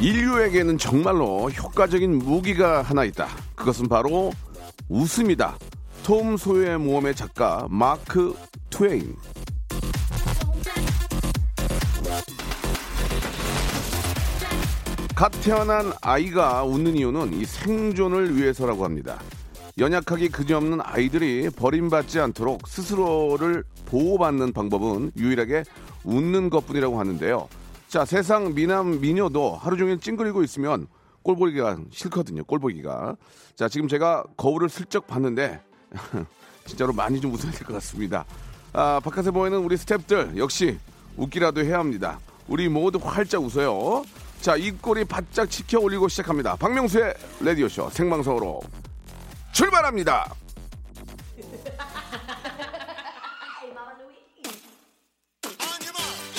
인류에게는 정말로 효과적인 무기가 하나 있다. 그것은 바로 웃음이다. 톰 소유의 모험의 작가 마크 트웨인. 갓 태어난 아이가 웃는 이유는 이 생존을 위해서라고 합니다. 연약하기 그지없는 아이들이 버림받지 않도록 스스로를 보호받는 방법은 유일하게 웃는 것뿐이라고 하는데요. 자, 세상 미남 미녀도 하루 종일 찡그리고 있으면 꼴보기가 싫거든요. 꼴보기가. 자, 지금 제가 거울을 슬쩍 봤는데 진짜로 많이 좀 웃어야 될 것 같습니다. 아, 바깥에 보이는 우리 스탭들 역시 웃기라도 해야 합니다. 우리 모두 활짝 웃어요. 자, 입꼬리 바짝 치켜 올리고 시작합니다. 박명수의 라디오쇼 생방송으로 출발합니다.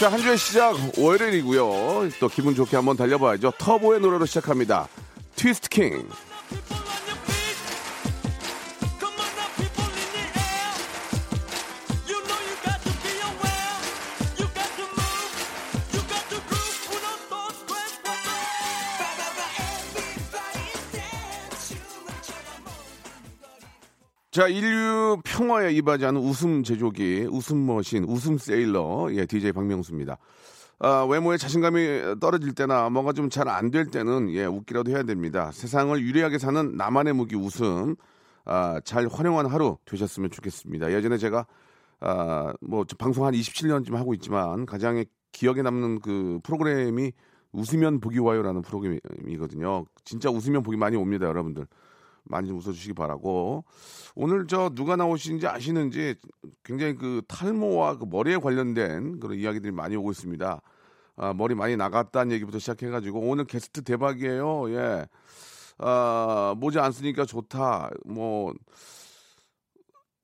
자, 한 주의 시작 월요일이고요. 또 기분 좋게 한번 달려봐야죠. 터보의 노래로 시작합니다. 트위스트 킹. 자, 인류 평화에 이바지하는 웃음 제조기, 웃음 머신, 웃음 세일러, 예, DJ 박명수입니다. 아, 외모에 자신감이 떨어질 때나 뭔가 좀 잘 안 될 때는 예, 웃기라도 해야 됩니다. 세상을 유리하게 사는 나만의 무기 웃음, 아, 잘 활용한 하루 되셨으면 좋겠습니다. 예전에 제가 아, 뭐 방송 한 27년쯤 하고 있지만 가장 기억에 남는 그 프로그램이 웃으면 보기 와요라는 프로그램이거든요. 진짜 웃으면 보기 많이 옵니다, 여러분들. 많이 좀 웃어주시기 바라고 오늘 저 누가 나오시는지 아시는지 굉장히 그 탈모와 그 머리에 관련된 그런 이야기들이 많이 오고 있습니다. 아, 머리 많이 나갔다는 얘기부터 시작해가지고 오늘 게스트 대박이에요. 예. 아, 모자 안 쓰니까 좋다. 뭐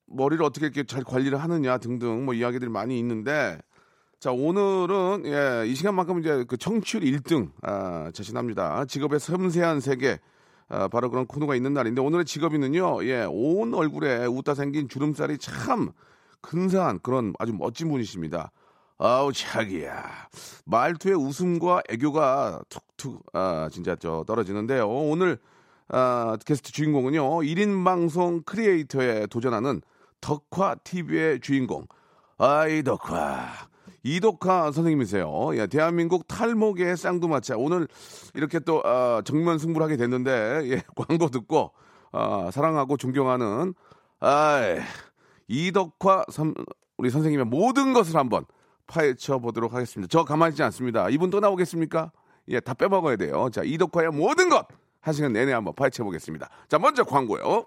머리를 어떻게 이렇게 잘 관리를 하느냐 등등 뭐 이야기들이 많이 있는데 자 오늘은 예, 이 시간만큼 이제 그 청취율 1등 아, 자신합니다. 직업의 섬세한 세계 아, 바로 그런 코너가 있는 날인데 오늘의 직업인은요, 예, 온 얼굴에 웃다 생긴 주름살이 참 근사한 그런 아주 멋진 분이십니다. 아우 자기야 말투의 웃음과 애교가 툭툭 아 진짜 저 떨어지는데요. 오늘 아, 게스트 주인공은요 1인 방송 크리에이터에 도전하는 덕화 TV의 주인공 아이 덕화 이덕화 선생님이세요. 예, 대한민국 탈모계의 쌍두마차. 오늘 이렇게 또 어, 정면 승부를 하게 됐는데 예, 광고 듣고 어, 사랑하고 존경하는 아이, 이덕화 선, 우리 선생님의 모든 것을 한번 파헤쳐 보도록 하겠습니다. 저 가만히 있지 않습니다. 이분 또 나오겠습니까? 예, 다 빼먹어야 돼요. 자, 이덕화의 모든 것! 한 시간 내내 한번 파헤쳐 보겠습니다. 자, 먼저 광고요.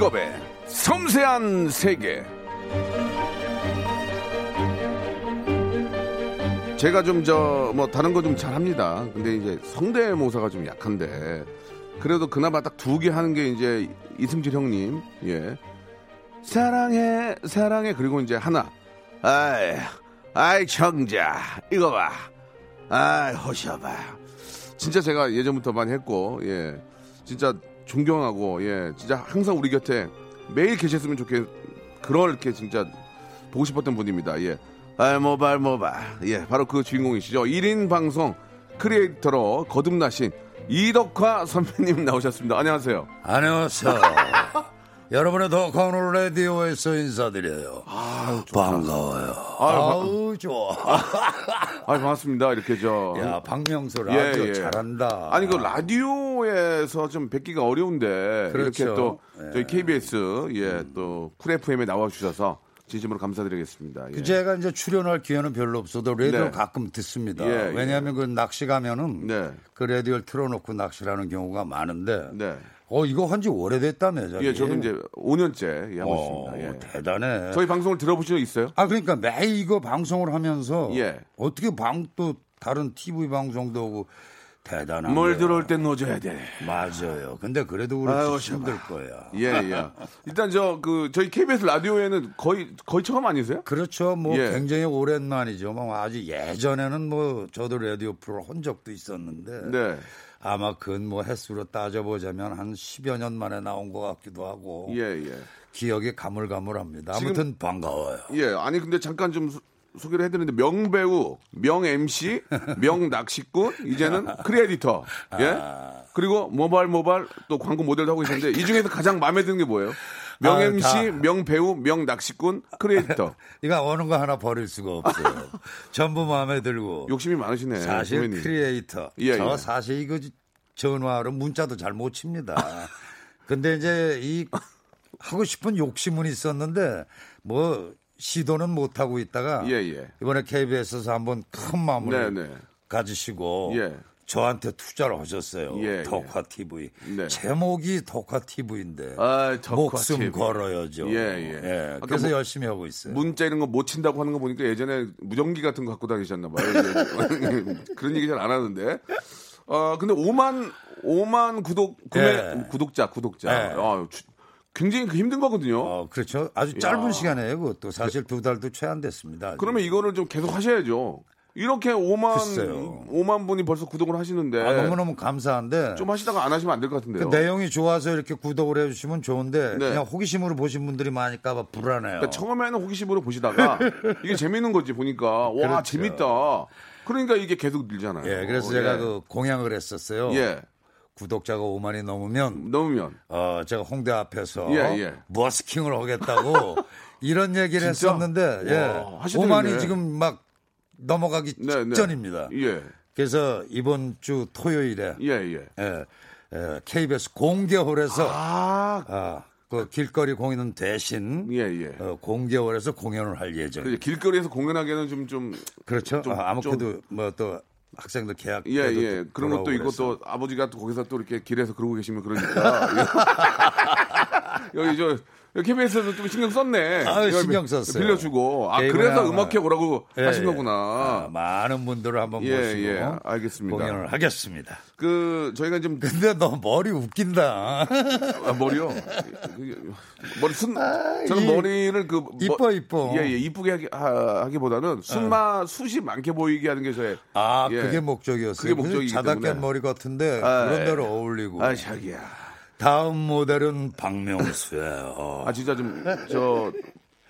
직업의 섬세한 세계. 제가 좀 저 뭐 다른 거 좀 잘합니다. 근데 이제 성대모사가 좀 약한데. 그래도 그나마 딱 두 개 하는 게 이제 이승철 형님 예. 사랑해 사랑해. 그리고 이제 하나. 아이 아이 청자. 이거 봐. 아이 호셔봐. 진짜 제가 예전부터 많이 했고 예. 진짜 존경하고 예 진짜 항상 우리 곁에 매일 계셨으면 좋겠 그렇게 진짜 보고 싶었던 분입니다. 예. 알모발 모발. 예 바로 그 주인공이시죠. 1인 방송 크리에이터로 거듭나신 이덕화 선배님 나오셨습니다. 안녕하세요. 안녕하세요. 여러분의 더 커널 라디오에서 인사드려요. 반가워요. 아우, 좋아. 아, 반갑습니다. 이렇게 저. 야, 박명수 예, 라디오 예. 잘한다. 아니 그 라디오에서 좀 뵙기가 어려운데 그렇죠. 이렇게 또 예. 저희 KBS 예또쿨 FM에 나와 주셔서 진심으로 감사드리겠습니다. 예. 그 제가 이제 출연할 기회는 별로 없어도 라디오 네. 가끔 듣습니다. 예, 예. 왜냐하면 그 낚시 가면은 네. 그 라디오를 틀어놓고 낚시를 하는 경우가 많은데 네. 어 이거 한 지 오래됐다며 저기. 예, 저도 이제 5년째 예, 하고 어, 있습니다. 예. 대단해. 저희 방송을 들어보신 적 있어요? 아 그러니까 매일 이거 방송을 하면서 예. 어떻게 방 또 다른 TV 방송도 오고 대단한 뭘. 들어올 땐 넣어줘야 돼. 맞아요. 근데 그래도 우리 아유, 힘들 거야. 예, 예. 일단 저 그 저희 KBS 라디오에는 거의 거의 처음 아니세요? 그렇죠. 뭐 예. 굉장히 오랜만이죠. 뭐 아주 예전에는 뭐 저도 라디오 프로 한 적도 있었는데 네. 아마 그건 뭐 횟수로 따져보자면 한 10여 년 만에 나온 것 같기도 하고 예, 예. 기억이 가물가물합니다. 지금- 아무튼 반가워요. 예, 아니 근데 잠깐 좀 소- 소개를 해드리는데 명배우, 명 MC, 명 낚시꾼, 이제는 크리에이터, 예, 아. 그리고 모발 모발 또 광고 모델도 하고 계시는데 이 중에서 가장 마음에 드는 게 뭐예요? 명 아, MC, 다. 명 배우, 명 낚시꾼, 크리에이터. 이거 어느 거 하나 버릴 수가 없어요. 전부 마음에 들고. 욕심이 많으시네. 사실 선배님. 크리에이터. 예, 저 예. 사실 이거 전화로 문자도 잘 못 칩니다. 근데 이제 이 하고 싶은 욕심은 있었는데 뭐 시도는 못 하고 있다가 예, 예. 이번에 KBS에서 한번 큰 마음을 네, 네. 가지시고 예. 저한테 투자를 하셨어요. 예, 덕화 TV. 네. 제목이 덕화 TV인데 아, 목숨 TV. 걸어야죠. 예, 예. 아까 그래서 뭐- 열심히 하고 있어요. 문자 이런 거 못 친다고 하는 거 보니까 예전에 무전기 같은 거 갖고 다니셨나 봐요. 예. 그런 얘기 잘 안 하는데. 어, 근데 5만 5만 구독 구매 예. 구독자 구독자. 예. 아, 주- 굉장히 그 힘든 거거든요. 어, 그렇죠. 아주 짧은 야. 시간이에요. 그것도 사실 두 달도 채 안 됐습니다. 아직. 그러면 이거를 좀 계속 하셔야죠. 이렇게 5만 글쎄요. 5만 분이 벌써 구독을 하시는데 아, 너무너무 감사한데 좀 하시다가 안 하시면 안 될 것 같은데요. 그 내용이 좋아서 이렇게 구독을 해주시면 좋은데 네. 그냥 호기심으로 보신 분들이 많을까봐 불안해요. 그러니까 처음에는 호기심으로 보시다가 이게 재밌는 거지 보니까 와 그렇죠. 재밌다. 그러니까 이게 계속 늘잖아요. 예, 그래서 예. 제가 그 공약을 했었어요. 예 구독자가 5만이 넘으면 넘으면 어, 제가 홍대 앞에서 예, 예. 버스킹을 하겠다고 이런 얘기를 했었는데 예. 와, 하시더랬네. 5만이 지금 막 넘어가기 네, 네. 직전입니다. 예. 그래서 이번 주 토요일에 예, 예. 예, 예, KBS 공개홀에서 아, 아, 그 길거리 공연 대신 예, 예. 어, 공개홀에서 공연을 할 예정. 그 길거리에서 공연하기에는 좀, 좀, 그렇죠. 좀- 아, 아무래도 뭐 또 학생들 계약 예, 예. 그런 것도 이것도 그래서. 아버지가 또 거기서 또 이렇게 길에서 그러고 계시면 그러니까. 여기 저, KBS에서 좀 신경 썼네. 아, 신경 썼어요. 빌려주고. 아, 그래서 음악회 오라고 예, 하신 예. 거구나. 아, 많은 분들을 한번 예, 모시고 예. 알겠습니다. 공연을 하겠습니다. 그, 저희가 좀, 근데 너 머리 웃긴다. 아, 머리요? 그게- 머리 순, 저는 이- 머리를 그. 뭐- 이뻐, 이뻐. 예, 예. 이쁘게 하기, 하, 하기보다는 숱마, 숱이 많게 보이게 하는 게 저의. 아, 예. 그게 목적이었어요. 그게 목적이기 자다깬 때문에. 머리 같은데 아, 그런 예. 대로 어울리고. 아, 자기야. 다음 모델은 박명수예요. 아 진짜 좀 저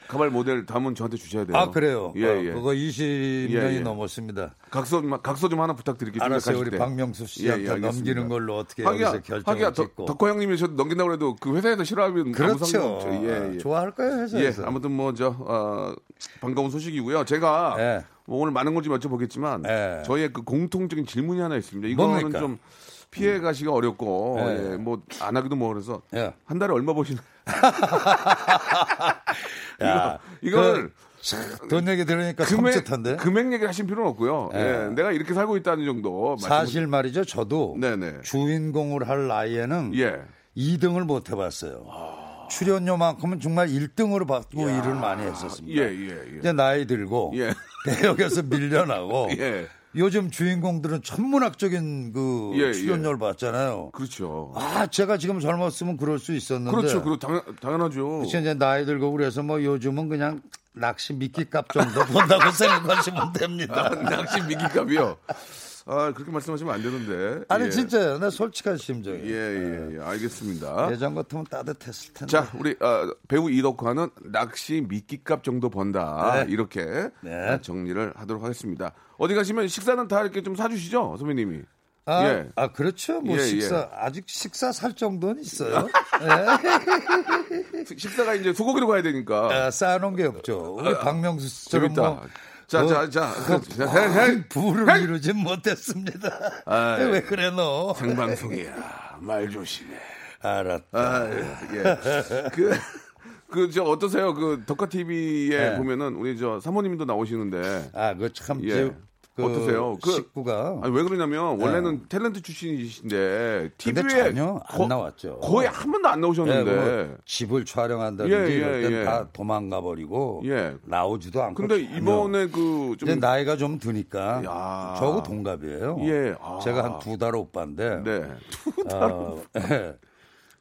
가발 모델 다음은 저한테 주셔야 돼요. 아, 그래요? 예, 어, 예. 그거 20년이 예, 예. 넘었습니다. 각서 좀- 각서 좀 하나 부탁드릴게요. 알았어요. 우리 때. 박명수 씨한테 예, 예. 넘기는 걸로 어떻게 하기야, 여기서 결정을 하기야, 덕- 짓고. 덕호 형님이 저 넘긴다고 해도 그 회사에서 싫어하면 그렇죠. 예, 예. 좋아할 거예요, 예, 회사에서. 아무튼 뭐저 어, 반가운 소식이고요. 제가 예. 뭐 오늘 많은 걸 좀 여쭤보겠지만 예. 저희의 그 공통적인 질문이 하나 있습니다. 이거는 뭡니까? 좀 피해 가시가 어렵고 예. 예, 뭐안 하기도 뭐 그래서 예. 한 달에 얼마 버시는 야, 이걸 그, 돈 얘기 들으니까 섬찟한데? 금액 얘기 하신 필요는 없고요. 예, 내가 이렇게 살고 있다는 정도. 사실 말이죠. 저도 네네. 주인공을 할 나이에는 예. 2등을 못 해봤어요. 출연료만큼은 정말 1등으로 받고 일을 많이 했었습니다. 예, 예, 예. 이제 나이 들고 예. 대역에서 밀려나고 예. 요즘 주인공들은 천문학적인 그 예, 출연료를 받잖아요. 그렇죠. 아, 제가 지금 젊었으면 그럴 수 있었는데. 그렇죠. 그렇 당연, 당연하죠. 그치, 이제 나이 들고 그래서 뭐 요즘은 그냥 낚시 미끼값 정도 본다고 생각하시면 됩니다. 낚시 미기값이요. 아, 그렇게 말씀하시면 안 되는데. 아니 예. 진짜요. 나 솔직한 심정이에요. 예, 예, 예. 알겠습니다. 예전 같으면 따뜻했을 텐데. 자, 우리 어, 배우 이덕화는 낚시 미끼값 정도 번다. 네. 이렇게 네. 정리를 하도록 하겠습니다. 어디 가시면 식사는 다 이렇게 좀 사주시죠, 선배님이. 아, 예. 아, 그렇죠. 뭐 예, 식사 예. 아직 식사 살 정도는 있어요. 예. 식사가 이제 소고기로 가야 되니까. 아, 쌓아놓은 게 없죠. 우리 박명수 씨처럼 재밌다. 뭐 자, 뭐 자, 자. 그, 자, 해, 해. 부를 이루진 못했습니다. 아이. 왜 그래 너? 생방송이야. 말 조심해. 알았다. 아, 예. 그, 그, 저, 어떠세요? 그, 덕화 TV에 네. 보면은, 우리 저, 사모님도 나오시는데. 아, 그참 예. 그 어떠세요? 그- 식구가 아니, 왜 그러냐면, 원래는 탤런트 출신이신데, TV에. 전혀 안 나왔죠. 거의 한 번도 안 예, 나오셨는데. 뭐 집을 촬영한다든지 예, 예, 이럴 땐 예. 다 도망가 버리고 예. 나오지도 않고. 근데 전혀. 이번에 그, 좀. 나이가 좀 드니까 야. 저하고 동갑이에요. 예. 아. 제가 한 두 달 오빠인데. 네. 어, 예.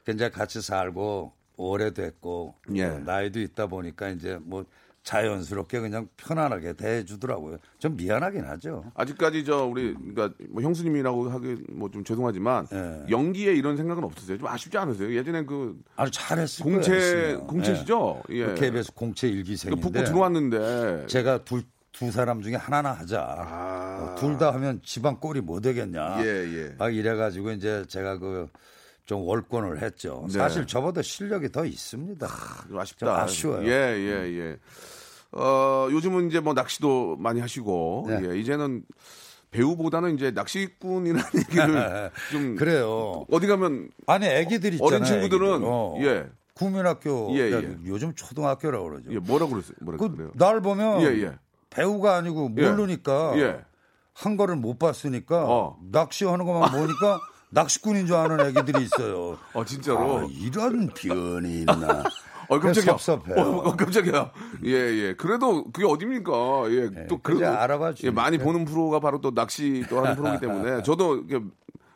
그 이제 같이 살고 오래됐고 예. 어, 나이도 있다 보니까 이제 뭐 자연스럽게 그냥 편안하게 대해주더라고요. 좀 미안하긴 하죠. 아직까지 저 우리 그러니까 뭐 형수님이라고 하기 뭐 좀 죄송하지만 예. 연기에 이런 생각은 없으세요? 좀 아쉽지 않으세요? 예전에 그 아주 잘했을 공채 거예요. 공채시죠? 예. 그 KBS 공채 그 일기생인데 붙고 들어왔는데 제가 둘, 두 사람 중에 하나나 하자. 아. 둘 다 하면 집안 꼴이 뭐 되겠냐. 예, 예. 막 이래가지고 이제 제가 그 좀 월권을 했죠. 네. 사실 저보다 실력이 더 있습니다. 좀 아쉽다. 좀 아쉬워요. 예, 예, 예. 어, 요즘은 이제 뭐 낚시도 많이 하시고 네. 예, 이제는 배우보다는 이제 낚시꾼이라는 얘기를 좀 그래요. 어디 가면 아니 애기들 있잖아요. 어린 친구들은. 어. 예. 국민학교 예, 야, 예. 요즘 초등학교라고 그러죠. 예, 뭐라고 그랬어요? 뭐라고 그? 날 보면 예, 예. 배우가 아니고 예. 모르니까 예. 한 거를 못 봤으니까 어. 낚시하는 것만 보니까 낚시꾼인 줄 아는 애기들이 있어요. 어, 진짜로. 아, 이런 변이 있나. 어, 깜짝이야. 섭섭해요. 어, 어, 깜짝이야. 예, 예. 그래도 그게 어딥니까? 예, 또 그래, 그래도 알아봐 예, 많이. 보는 프로가 바로 또 낚시 또 하는 프로기 때문에 저도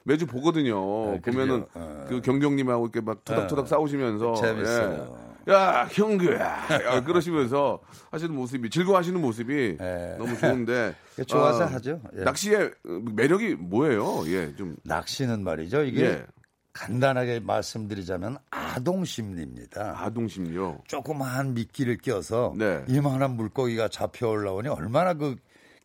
매주 보거든요. 네, 보면은. 어. 그 경경님하고 이렇게 막 토닥토닥 싸우시면서 재밌어요. 예. 야, 형규야. 야, 그러시면서 하시는 모습이 즐거워하시는 모습이 예. 너무 좋은데 좋아서 아, 하죠. 예. 낚시의 매력이 뭐예요? 예, 좀 낚시는 말이죠. 이게 예. 간단하게 말씀드리자면 아동 심리입니다. 아동 심리요. 조그마한 미끼를 껴서 네. 이만한 물고기가 잡혀 올라오니 얼마나 그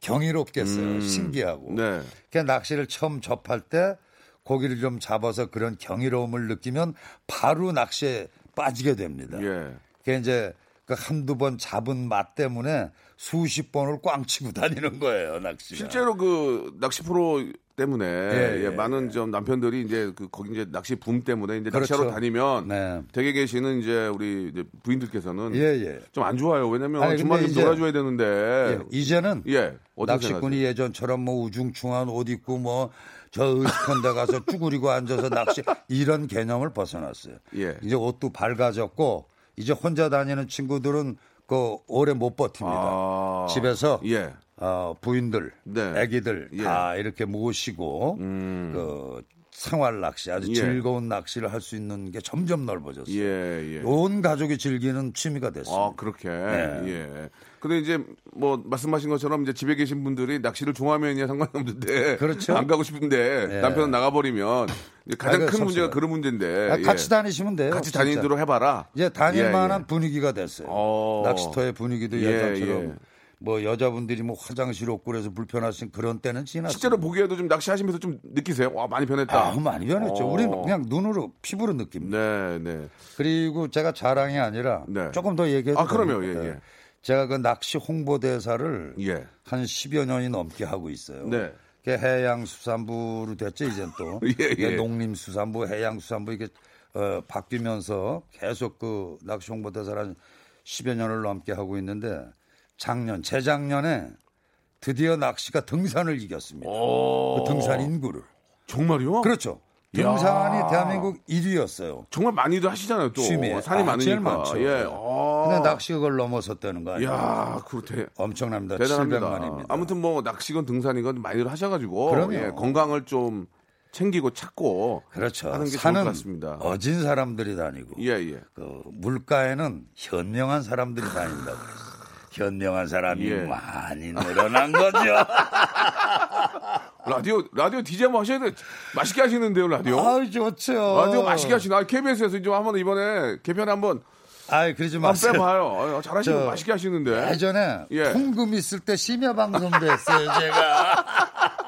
경이롭겠어요. 신기하고. 음. 네. 그 낚시를 처음 접할 때 고기를 좀 잡아서 그런 경이로움을 느끼면 바로 낚시에 빠지게 됩니다. 예. 그게 이제 그 한두 번 잡은 맛 때문에 수십 번을 꽝 치고 다니는 거예요, 낚시가. 실제로 그 낚시 프로 때문에 예, 예, 예, 많은 좀 남편들이 이제 그 거기 이제 낚시 붐 때문에 이제 그렇죠. 낚시하러 다니면 네. 댁에 계시는 이제 우리 이제 부인들께서는 예, 예. 좀안 좋아요. 왜냐면 아니, 주말에 좀 이제- 놀아줘야 되는데 예, 이제는 예 낚시꾼이 예전처럼 뭐 우중충한 옷 입고 뭐 저 의식한 데 가서 쭈그리고 앉아서 낚시 이런 개념을 벗어났어요. 예. 이제 옷도 밝아졌고 이제 혼자 다니는 친구들은 그 오래 못 버팁니다. 아, 집에서 예. 어, 부인들, 네. 아기들 예. 음. 다 이렇게 모시고 그 생활 낚시 아주 예. 즐거운 낚시를 할 수 있는 게 점점 넓어졌어요. 예, 예. 온 가족이 즐기는 취미가 됐습니다. 아, 그렇게. 네. 예. 근데 이제 뭐 말씀하신 것처럼 이제 집에 계신 분들이 낚시를 좋아하면야 상관없는데 그렇죠. 안 가고 싶은데 예. 남편은 나가버리면 이제 가장 아이고, 큰 문제가. 그런 문제인데 아, 예. 같이 다니시면 돼요. 같이. 다니도록 해봐라. 이제 다닐 예, 만한 예. 분위기가 됐어요. 어. 낚시터의 분위기도 예, 예전처럼 예. 뭐 여자분들이 뭐 화장실 없고 그래서 불편하신 그런 때는 지났어요. 실제로 보기에도 좀 낚시하시면서 좀 느끼세요. 와 많이 변했다. 아, 많이 변했죠. 어. 우리는 그냥 눈으로 피부로 느낍니다. 네, 네. 그리고 제가 자랑이 아니라 네. 조금 더 얘기해도 아, 그럼요. 예, 예. 제가 그 낚시 홍보대사를 예. 한 10여 년이 넘게 하고 있어요. 네. 그게 해양수산부로 됐죠, 이젠 또. 예, 예. 농림수산부, 해양수산부 이게 어, 바뀌면서 계속 그 낚시 홍보대사를 한 10여 년을 넘게 하고 있는데 작년, 재작년에 드디어 낚시가 등산을 이겼습니다. 오. 그 등산 인구를. 정말요? 그렇죠. 야. 등산이 대한민국 1위였어요. 정말 많이들 하시잖아요. 또 취미에. 산이 아, 많으니까. 제일 많죠. 예. 근데 아. 낚시 그걸 넘어섰다는 거 아니에요? 야, 그렇대. 엄청납니다. 대단합니다. 700만입니다. 아무튼 뭐 낚시건 등산이건 많이들 하셔가지고 그럼요. 예, 건강을 좀 챙기고 찾고 그렇죠. 하는 게 좋을 산은 것 같습니다. 어진 사람들이 다니고 예, 예. 그 물가에는 현명한 사람들이 다닌다고. 그래요. 현명한 사람이 예. 많이 늘어난 거죠. 라디오 라디오 DJ 한번 하셔야 돼. 맛있게 하시는데요, 라디오. 아유 좋죠. 라디오 맛있게 하시나? KBS에서 좀 한번 이번에 개편 한번 아이 그러지 마세요. 빼봐요. 아, 잘하시는 저 맛있게 하시는데. 예전에 예. 통금 있을 때 심야 방송도 했어요, 제가.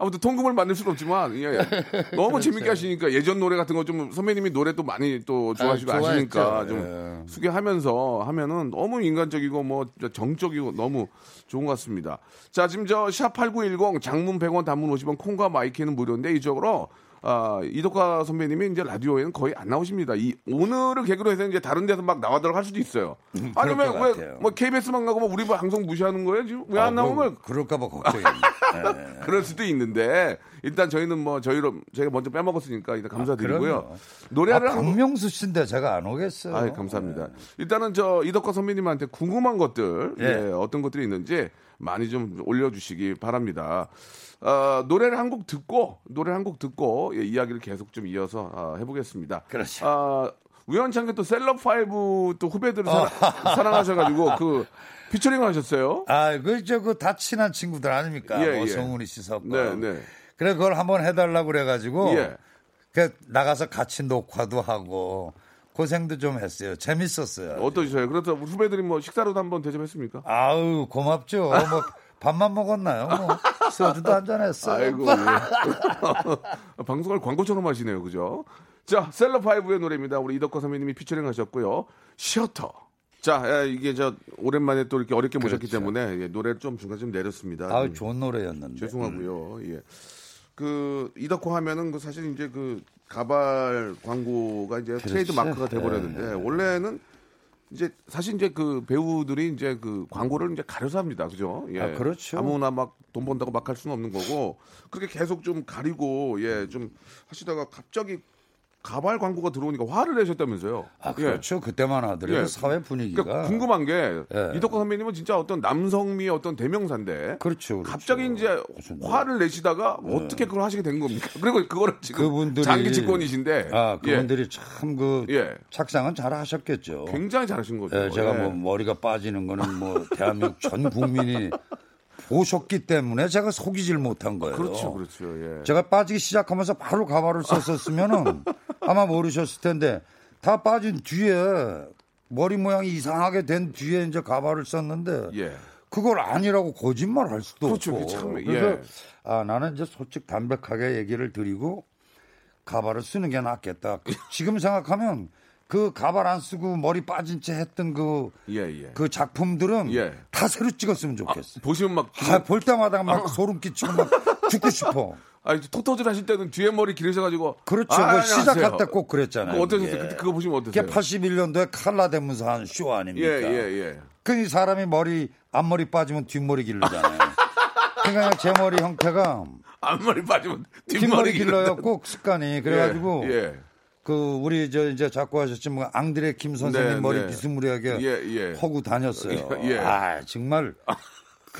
아무튼 통금을 만들 수는 없지만 예, 예. 너무 재밌게 하시니까 예전 노래 같은 거 좀 선배님이 노래 또 많이 또 좋아하시고 아, 아, 시니까 좋아했죠. 좀 예. 소개하면서 하면은 너무 인간적이고 뭐 정적이고 너무 좋은 것 같습니다. 자 지금 저 샵 8910 장문 100원 단문 50원 콩과 마이케이는 무료인데 이쪽으로 아, 이덕화 선배님이 이제 라디오에는 거의 안 나오십니다. 이 오늘을 계기로 해서 이제 다른 데서 막 나와도록 할 수도 있어요. 음, 아니 그럴 것왜뭐 KBS만 가고 뭐 우리 방송 무시하는 거예요 지금 왜안 아, 나오는 뭐, 걸 그럴까봐 걱정이. 예. 그럴 수도 있는데 일단 저희는 뭐 저희로 저희가 먼저 빼먹었으니까 일단 감사드리고요. 아. 노래를 아, 박명수 씨인데 제가 안 오겠어요. 아, 감사합니다. 일단은 저 이덕화 선배님한테 궁금한 것들, 예. 예, 어떤 것들이 있는지 많이 좀 올려주시기 바랍니다. 어, 노래를 한 곡 듣고 노래 한 곡 듣고 예, 이야기를 계속 좀 이어서 아, 해보겠습니다. 그렇죠. 아, 우연찮게 또 셀럽 파이브 또 후배들을 사랑, 하셔가지고그 피처링 하셨어요. 아, 그저 그 다 친한 친구들 아닙니까? 예, 뭐 예. 송은이 씨 섞고. 네, 네. 그래 그걸 한번 해달라고 그래가지고 예. 그 나가서 같이 녹화도 하고 고생도 좀 했어요. 재밌었어요. 어떠셨어요? 우리 후배들이 뭐 식사로도 한번 대접했습니까? 아우 고맙죠. 뭐 밥만 먹었나요? 뭐 소주도 한잔 했어요. 아이고. 예. 방송을 광고처럼 하시네요. 그죠? 자, 셀럽파이브의 노래입니다. 우리 이덕화 선배님이 피처링 하셨고요. 셔터. 자, 예, 이게 저 오랜만에 또 이렇게 어렵게 모셨기 그렇죠. 때문에 예, 노래를 좀 중간 좀 내렸습니다. 아우 음, 좋은 노래였는데. 죄송하고요. 예. 그 이덕화 하면은 그 사실 이제 그 가발 광고가 이제 트레이드 마크가 돼 버렸는데 원래는 이제 사실 이제 그 배우들이 이제 그 광고를 이제 가려서 합니다. 그죠? 예. 아, 그렇죠. 아무나 막 돈 번다고 막 할 수는 없는 거고 그렇게 계속 좀 가리고 예, 좀 하시다가 갑자기 가발 광고가 들어오니까 화를 내셨다면서요. 아 예. 그렇죠. 그때만 하더라도 예. 사회 분위기가 그러니까 궁금한 게 예. 이덕화 선배님은 진짜 어떤 남성미의 어떤 대명사인데 그렇죠, 그렇죠. 갑자기 이제 무슨 화를 내시다가 어떻게 그걸 하시게 된 겁니까? 그리고 그거를 지금 그분들이 장기 집권이신데 아 예, 그분들이 참그 예. 착상은 잘 하셨겠죠. 굉장히 잘하신 거죠. 예, 제가 예. 뭐 머리가 빠지는 거는 뭐 대한민국 전 국민이 보셨기 때문에 제가 속이질 못한 거예요. 그렇죠, 그렇죠. 예. 제가 빠지기 시작하면서 바로 가발을 썼었으면은 아마 모르셨을 텐데 다 빠진 뒤에 머리 모양이 이상하게 된 뒤에 이제 가발을 썼는데 예. 그걸 아니라고 거짓말 할 수도 그렇죠, 없고 참, 그래서 예. 아 나는 이제 솔직 담백하게 얘기를 드리고 가발을 쓰는 게 낫겠다. 지금 생각하면 그 가발 안 쓰고 머리 빠진 채 했던 그, 예, 예. 그 작품들은 예. 다 새로 찍었으면 좋겠어. 보시면 막 아, 볼 때마다 막 소름 끼치고 막 죽고 싶어. 아, 토토질 하실 때는 뒤에 머리 기르셔가지고 그렇죠. 아, 그 안녕하세요. 시작할 때 꼭 그랬잖아요. 그거 어떠셨어요? 그게. 그때 그거 보시면 그게 어떠세요? 81년도에 칼라 대문서 한 쇼 아닙니까? 예, 예, 예. 그 사람이 머리 앞머리 빠지면 뒷머리 기르잖아요. 그러니까 제 머리 형태가 앞머리 빠지면 뒷머리 뒷머리 길러요. 꼭 습관이 그래가지고 예, 예. 그 우리 저 이제 자꾸 하셨지만 앙드레 김 선생님 네, 머리 네. 비스무리하게 예, 예. 허고 다녔어요. 예, 예. 아 정말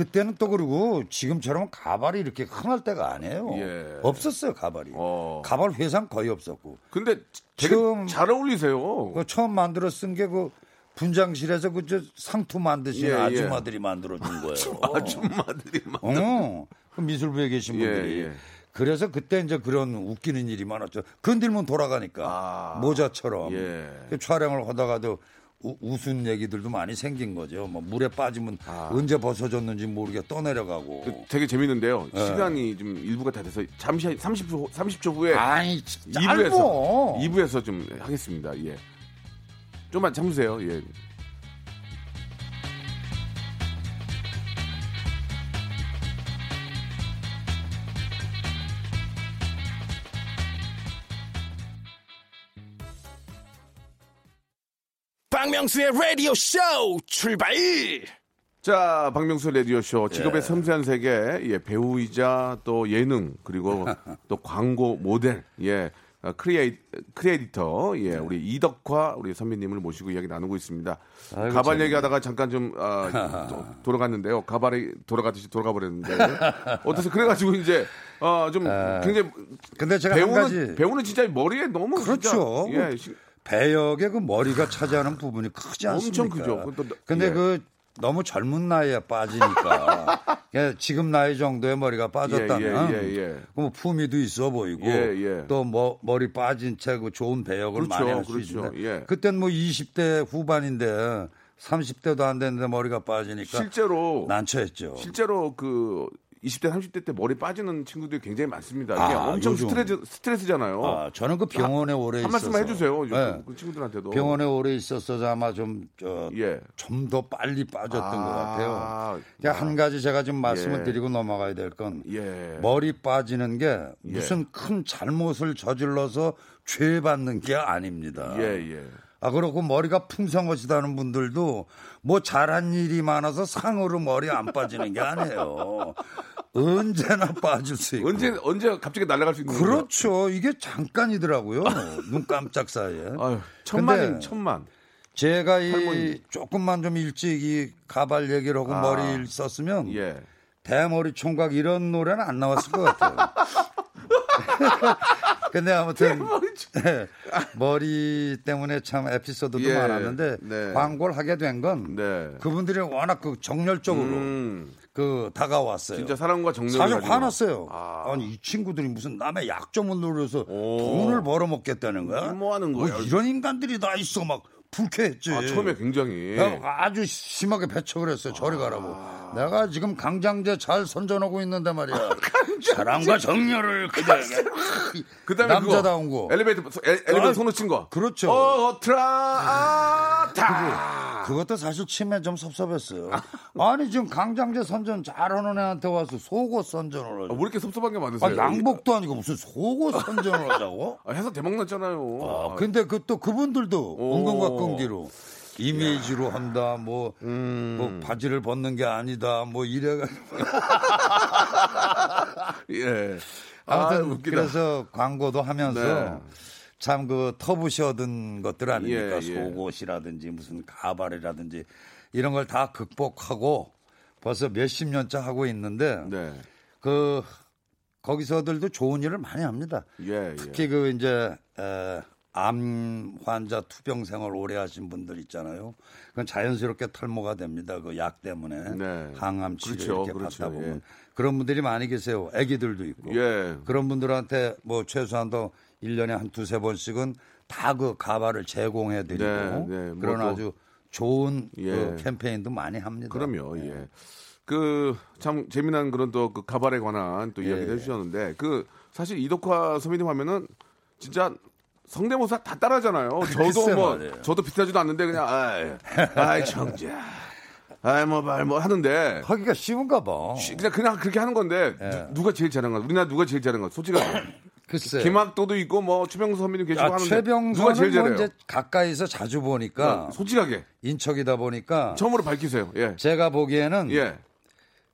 그때는 또 그러고 지금처럼 가발이 이렇게 흔할 때가 아니에요. 예. 없었어요 가발이. 어. 가발 회상 거의 없었고. 근데 되게 지금- 잘 어울리세요. 그 처음 만들어 쓴 게 그 분장실에서 그 저 상투 만드시는 예, 예. 아줌마들이 만들어 준 거예요. 아줌마들이 막. 어, 그 미술부에 계신 예, 분들이. 예. 그래서 그때 이제 그런 웃기는 일이 많았죠. 건들면 돌아가니까 아, 모자처럼 예. 그 촬영을 하다가도 우- 웃은 얘기들도 많이 생긴 거죠. 뭐 물에 빠지면 아. 언제 벗어졌는지 모르게 떠내려가고. 그 되게 재밌는데요. 예. 시간이 좀 일부가 다 돼서 잠시 30초 30초 후에 아니 진짜 2부에서 짧어. 2부에서 좀 하겠습니다. 예. 좀만 참으세요. 예. 박명수의 라디오 쇼 출발! 자, 박명수 라디오 쇼 예. 직업의 섬세한 세계 예, 배우이자 또 예능 그리고 또 광고 모델 예. 어, 크리에이, 크리에이터, 예, 우리 이덕화, 우리 선배님을 모시고 이야기 나누고 있습니다. 아이고, 가발 재밌네. 얘기하다가 잠깐 좀, 아, 도- 돌아갔는데요. 가발이 돌아가듯이 돌아가 버렸는데. 어떠세요? 그래가지고 이제, 어, 좀 굉장히. 근데 제가 한 배우는, 가지 배우는 진짜 머리에 너무. 그렇죠. 진짜, 예, 시- 배역의 그 머리가 차지하는 부분이 크지 않습니까? 엄청 크죠. 그것도- 근데 예. 그 너무 젊은 나이에 빠지니까 지금 나이 정도의 머리가 빠졌다면 예, 예, 예. 그뭐 품위도 있어 보이고 예, 예. 또뭐 머리 빠진 채 그 좋은 배역을 그렇죠, 많이 할수 그렇죠. 있는데 예. 그땐 뭐 20대 후반인데 30대도 안 됐는데 머리가 빠지니까 실제로. 난처했죠. 실제로 그 20대 30대 때 머리 빠지는 친구들이 굉장히 많습니다. 이게 아, 엄청 요즘. 스트레스 스트레스잖아요. 아, 저는 그 병원에 오래 한 있어서 말씀만 해주세요. 네. 그 친구들한테도. 병원에 오래 있었어서 아마 좀 저, 예. 좀더 빨리 빠졌던 아, 것 같아요. 아. 그러니까 한 가지 제가 좀 말씀을 예. 드리고 넘어가야 될건 예. 머리 빠지는 게 무슨 큰 잘못을 저질러서 죄 받는 게 아닙니다. 예, 예. 아 그렇고 머리가 풍성하시다는 분들도 뭐 잘한 일이 많아서 상으로 머리 안 빠지는 게 아니에요. 언제나 빠질 수 있고. 언제 언제 갑자기 날아갈 수 있는 거예요? 그렇죠. 이게 잠깐이더라고요. 눈 깜짝 사이에. 아유, 천만인 천만. 제가 이. 조금만 좀 일찍 이 가발 얘기를 하고 아. 머리를 썼으면 예. 대머리 총각 이런 노래는 안 나왔을 것 같아요. 근데 아무튼 예, 머리 때문에 참 에피소드도 예, 많았는데 네. 광고를 하게 된건 네. 그분들이 워낙 그 정열적으로 음, 그 다가왔어요. 진짜 사랑과 정렬을 사실. 화났어요. 아. 아. 니이 친구들이 무슨 남의 약점을 노려서 오. 돈을 벌어먹겠다는 거야? 뭐 하는 뭐 거예요? 이런 인간들이 다 있어 막 불쾌했지. 아, 처음에 굉장히 아주 심하게 배척을 했어요. 저리 가라고. 내가 지금 강장제 잘 선전하고 있는데 말이야. 사랑과 정열을 그대에게. 그다음에 남자다운 그거, 거. 엘리베이터 엘, 엘리베이터 아, 손을 친 거. 그렇죠. 어, 트라 타. 그것도 사실 치매 좀 섭섭했어요. 아니 지금 강장제 선전 잘하는 애한테 와서 속옷 선전을 아, 하죠. 왜 이렇게 섭섭한 게 아, 많으세요? 양복도 아니고 무슨 속옷 선전을 하자고? 아, 해서 대박 났잖아요. 아, 근데 그 또 그분들도 오. 은근과 끈기로 이미지로 한다, 뭐, 음. 뭐 바지를 벗는 게 아니다, 뭐 이래가지고. 예. 아, 아무튼 웃기다. 그래서 광고도 하면서 네. 참 그 터부시 얻은 것들 아닙니까? 예, 예. 속옷이라든지 무슨 가발이라든지 이런 걸 다 극복하고 벌써 몇십 년째 하고 있는데 네. 그 거기서들도 좋은 일을 많이 합니다. 예, 예. 특히 그 이제 에, 암 환자 투병 생활 오래 하신 분들 있잖아요. 그건 자연스럽게 탈모가 됩니다. 그 약 때문에 네. 항암 치료 그렇죠, 이렇게 그렇죠. 받다 보면 예. 그런 분들이 많이 계세요. 아기들도 있고. 예. 그런 분들한테 뭐 최소한도 1년에 한 두세 번씩은 다 그 가발을 제공해 드리고 네, 네. 뭐 그런 또- 아주 좋은 예. 그 캠페인도 많이 합니다. 그럼요. 네. 예. 그 참 재미난 그런 또 그 가발에 관한 또 이야기를 예. 해주셨는데 그 사실 이덕화 선배님 하면은 진짜 성대모사 다 따라하잖아요. 저도 글쎄 뭐 말이에요. 저도 비슷하지도 않는데 그냥 아이, 아이 청자, 아이 뭐말 뭐 하는데 하기가 쉬운가 봐. 쉬- 그냥 그냥 그렇게 하는 건데 예. 누, 가 제일 잘하는 거? 우리나라 누가 제일 잘하는 거? 솔직하게 글쎄. 김학도도 있고 뭐 최병수 선배님 계시고 아, 하는데 누가 제일 뭐 잘해요? 이제 가까이서 자주 보니까 어, 솔직하게 인척이다 보니까 처음으로 밝히세요. 예. 제가 보기에는 예.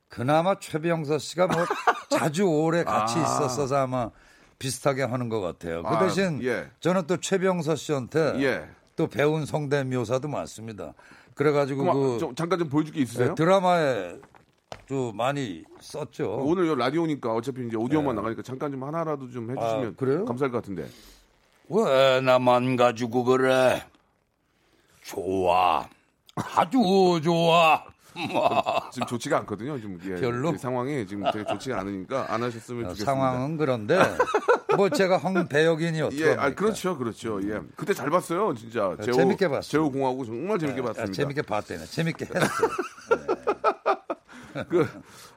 그나마 최병서 씨가 뭐 자주 오래 같이 아. 있었어서 아마 비슷하게 하는 것 같아요. 그 아, 대신 예. 저는 또 최병서 씨한테 예. 또 배운 성대 묘사도 많습니다. 그래가지고 그 좀 잠깐 좀 보여줄 게 있으세요? 네, 드라마에 좀 많이 썼죠. 오늘 요 라디오니까 어차피 이제 오디오만 나가니까 잠깐 좀 하나라도 좀 해주시면 네. 아? 감사할 것 같은데. 왜 나만 가지고 그래? 좋아. 아주 좋아. 지금 좋지가 않거든요. 좀 예, 별로? 이 상황이 지금 되게 좋지가 않으니까 안 하셨으면 어, 좋겠습니다. 상황은 그런데 뭐 제가 황배역이니 어떻게 예, 아, 그렇죠, 그렇죠. 예, 그때 잘 봤어요, 진짜. 네, 재밌게 봤어요. 제호 공하고 정말 재밌게 아, 봤습니다. 재밌게 봤대네. 재밌게 했어. 그,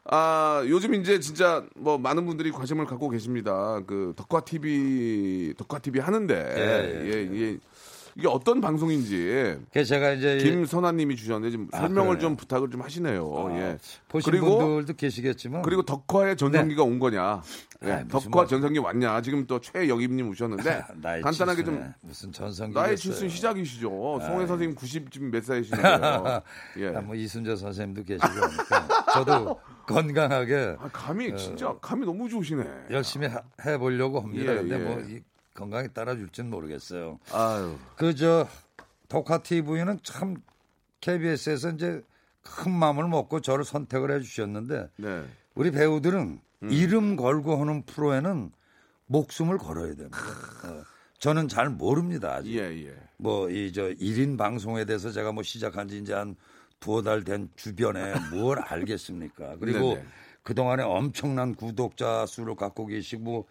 아, 요즘 이제 진짜 뭐 많은 분들이 관심을 갖고 계십니다. 그 덕화 TV, 덕화 TV 하는데. 예, 예, 예, 이게 이게 어떤 방송인지 제가 이제 김선아님이 주셨는데 좀 아, 설명을 그래요? 좀 부탁을 좀 하시네요. 예. 보신 그리고 분들도 계시겠지만 그리고 덕화의 전성기가 온 거냐? 예, 네. 아, 덕화 말- 전성기 왔냐? 지금 또 최영임님 오셨는데 간단하게 칠순에 좀 무슨 전성기 나의 칠순 시작이시죠. 송혜 선생님 90 지금 몇 살이시는데요? 예. 아, 뭐 이순재 선생님도 계시고 하니까 저도 건강하게 아, 감이 진짜 감이 너무 좋으시네. 열심히 하- 해보려고 합니다. 예, 근데 예. 뭐이 건강에 따라줄지는 모르겠어요. 아유. 그저 덕화 TV는 참 KBS에서 이제 큰 마음을 먹고 저를 선택을 해주셨는데 네. 우리 배우들은 이름 걸고 하는 프로에는 목숨을 걸어야 됩니다. 어, 저는 잘 모릅니다. 아직. 예, 예. 뭐이 저 1인 방송에 대해서 제가 뭐 시작한 지 이제 한 두어 달 된 주변에 뭘 알겠습니까? 그리고. 그동안에 엄청난 구독자 수를 갖고 계시고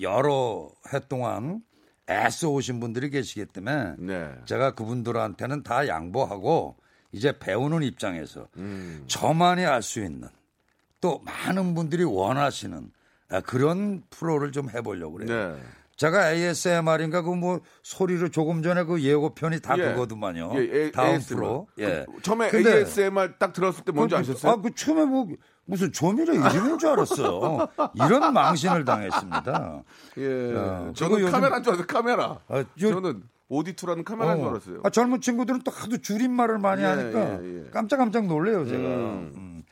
여러 해 동안 애써 오신 분들이 계시기 때문에 네. 제가 그분들한테는 다 양보하고 이제 배우는 입장에서 음. 저만이 알 수 있는 또 많은 분들이 원하시는 아, 그런 프로를 좀 해보려고 그래요. 네. 제가 ASMR인가 그 뭐 소리로 조금 전에 그 예고편이 다 예. 그거더만요. 예, 예, 다음 ASMR. 프로. 예. 그 처음에 근데 ASMR 딱 들었을 때 뭔지 그, 아셨어요? 아, 그 처음에 뭐 무슨 조미료 이름인 줄 알았어요. 이런 망신을 당했습니다. 예. 어, 저는 카메라인 줄 알았어요. 카메라. 아, 요- 저는 오디투라는 카메라인 줄 어. 알았어요. 아, 젊은 친구들은 또 하도 줄임말을 많이 예, 하니까 예, 예. 깜짝깜짝 놀래요, 제가. 음.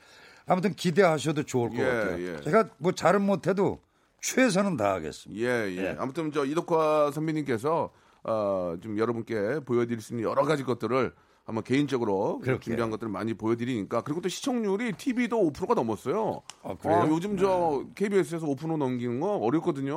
아무튼 기대하셔도 좋을 것 예, 같아요. 예. 제가 뭐 잘은 못해도 최선은 다하겠습니다. 예, 예. 예. 아무튼 저 이덕화 선배님께서 어, 좀 여러분께 보여드릴 수 있는 여러 가지 것들을 한번 개인적으로 그렇게. 준비한 것들을 많이 보여드리니까 그리고 또 시청률이 TV도 5%가 넘었어요. 아, 그래요? 요즘 저 KBS에서 5% 넘기는 거 어렵거든요.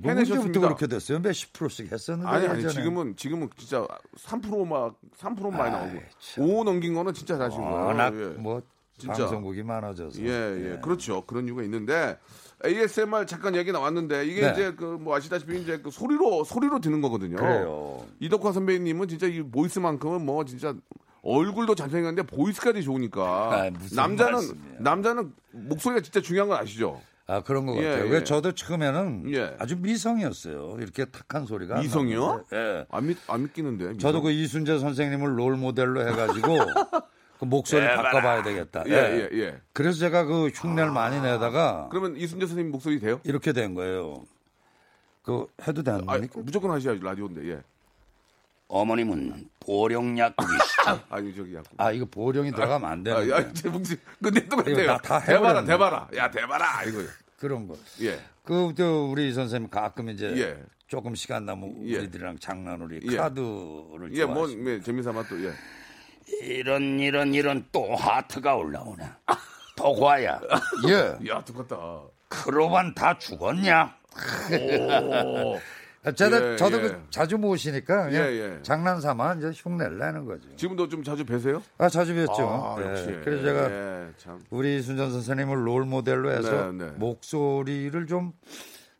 뭐 해내셨습니다. 그렇게 됐어요? 몇십 프로씩 했었는데 아니 아니. 지금은 지금은 진짜 3%막 3% 많이 나오고 참. 5 넘긴 거는 진짜 잘하신 거예요. 워낙 예. 뭐 진짜. 방송국이 많아져서. 예, 예, 그렇죠. 그런 이유가 있는데 ASMR 잠깐 얘기 나왔는데 이게 네. 이제 그 뭐 아시다시피 이제 그 소리로 소리로 듣는 거거든요. 그래요. 이덕화 선배님은 진짜 이 보이스만큼은 뭐 진짜 얼굴도 잘생겼는데 보이스까지 좋으니까 아, 남자는 말씀이에요. 남자는 목소리가 진짜 중요한 거 아시죠? 아 그런 것 예, 같아요. 예. 왜 저도 처음에는 예. 아주 미성이었어요. 이렇게 탁한 소리가. 안 미성이요? 예. 안, 믿, 안 믿기는데. 저도 그 이순재 선생님을 롤 모델로 해가지고 그 목소리 를 바꿔봐야 되겠다. 예, 예, 예. 그래서 제가 그 흉내를 많이 내다가 그러면 이순재 선생님 목소리 돼요? 이렇게 된 거예요. 그 해도 되는 아, 겁니까? 무조건 하셔야죠 라디오인데. 예. 어머님은 보령 약국이시죠. 아니 저기 약간. 아 이거 보령이 들어가면 안 아, 되는 야, 거예요. 제 목소리 근데 또 이거 같아요. 나다 해버렸네. 대봐라. 야, 대봐라 이거요. 그런 거. 예. 그, 저, 우리 선생님 가끔 이제 예. 조금 시간 나면 예. 우리들이랑 장난으로 예. 카드를 예, 뭐 좋아하시고. 예, 재미삼아 또 예. 이런 이런 이런 또 하트가 올라오네. 도과야. 예. 야, 똑같다. 크로반 다 죽었냐? 오. 아, 저도, 예, 저도 예. 그 자주 모시니까 예, 예. 장난 삼아 이제 흉내를 내는 거죠. 지금도 좀 자주 뵈세요? 아, 자주 뵀죠. 아, 예. 역시. 그래서 제가 예, 참. 우리 순전 선생님을 롤 모델로 해서 네, 네. 목소리를 좀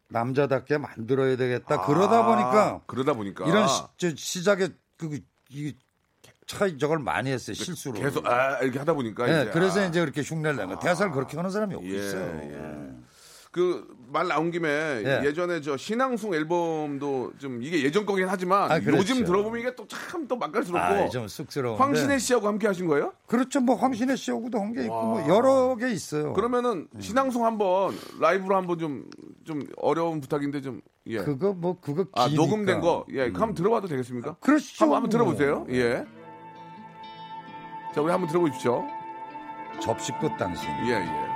남자답게 만들어야 되겠다. 그러다 아, 보니까 그러다 보니까 이런 시, 저 시작에 그, 이 차이 저걸 많이 했어요. 실수로. 계속 아, 이렇게 하다 보니까 예, 이제 그래서 아, 이제 그렇게 흉내를 낸 거. 대사를 그렇게 하는 사람이 없 예, 있어요. 예. 그말 나온 김에 예. 예. 전에저 신앙송 앨범도 좀 이게 예전 거긴 하지만 아, 그렇죠. 요즘 들어보면 이게 또참또 맛깔스럽고 아, 좀 쑥스러운데. 황신혜 씨하고 함께 하신 거예요? 그렇죠. 뭐 황신혜 씨하고도 한 게 있고 뭐 여러 개 있어요. 그러면은 음. 신앙송 한번 라이브로 한번 좀좀 어려운 부탁인데 좀 예. 그거 뭐 그거 아 기니까. 녹음된 거 예, 한번 들어봐도 되겠습니까? 그렇죠. 한번 한번 들어보세요. 예. 자, 우리 한번 들어보십시오. 접시꽃 당신. 예, 예.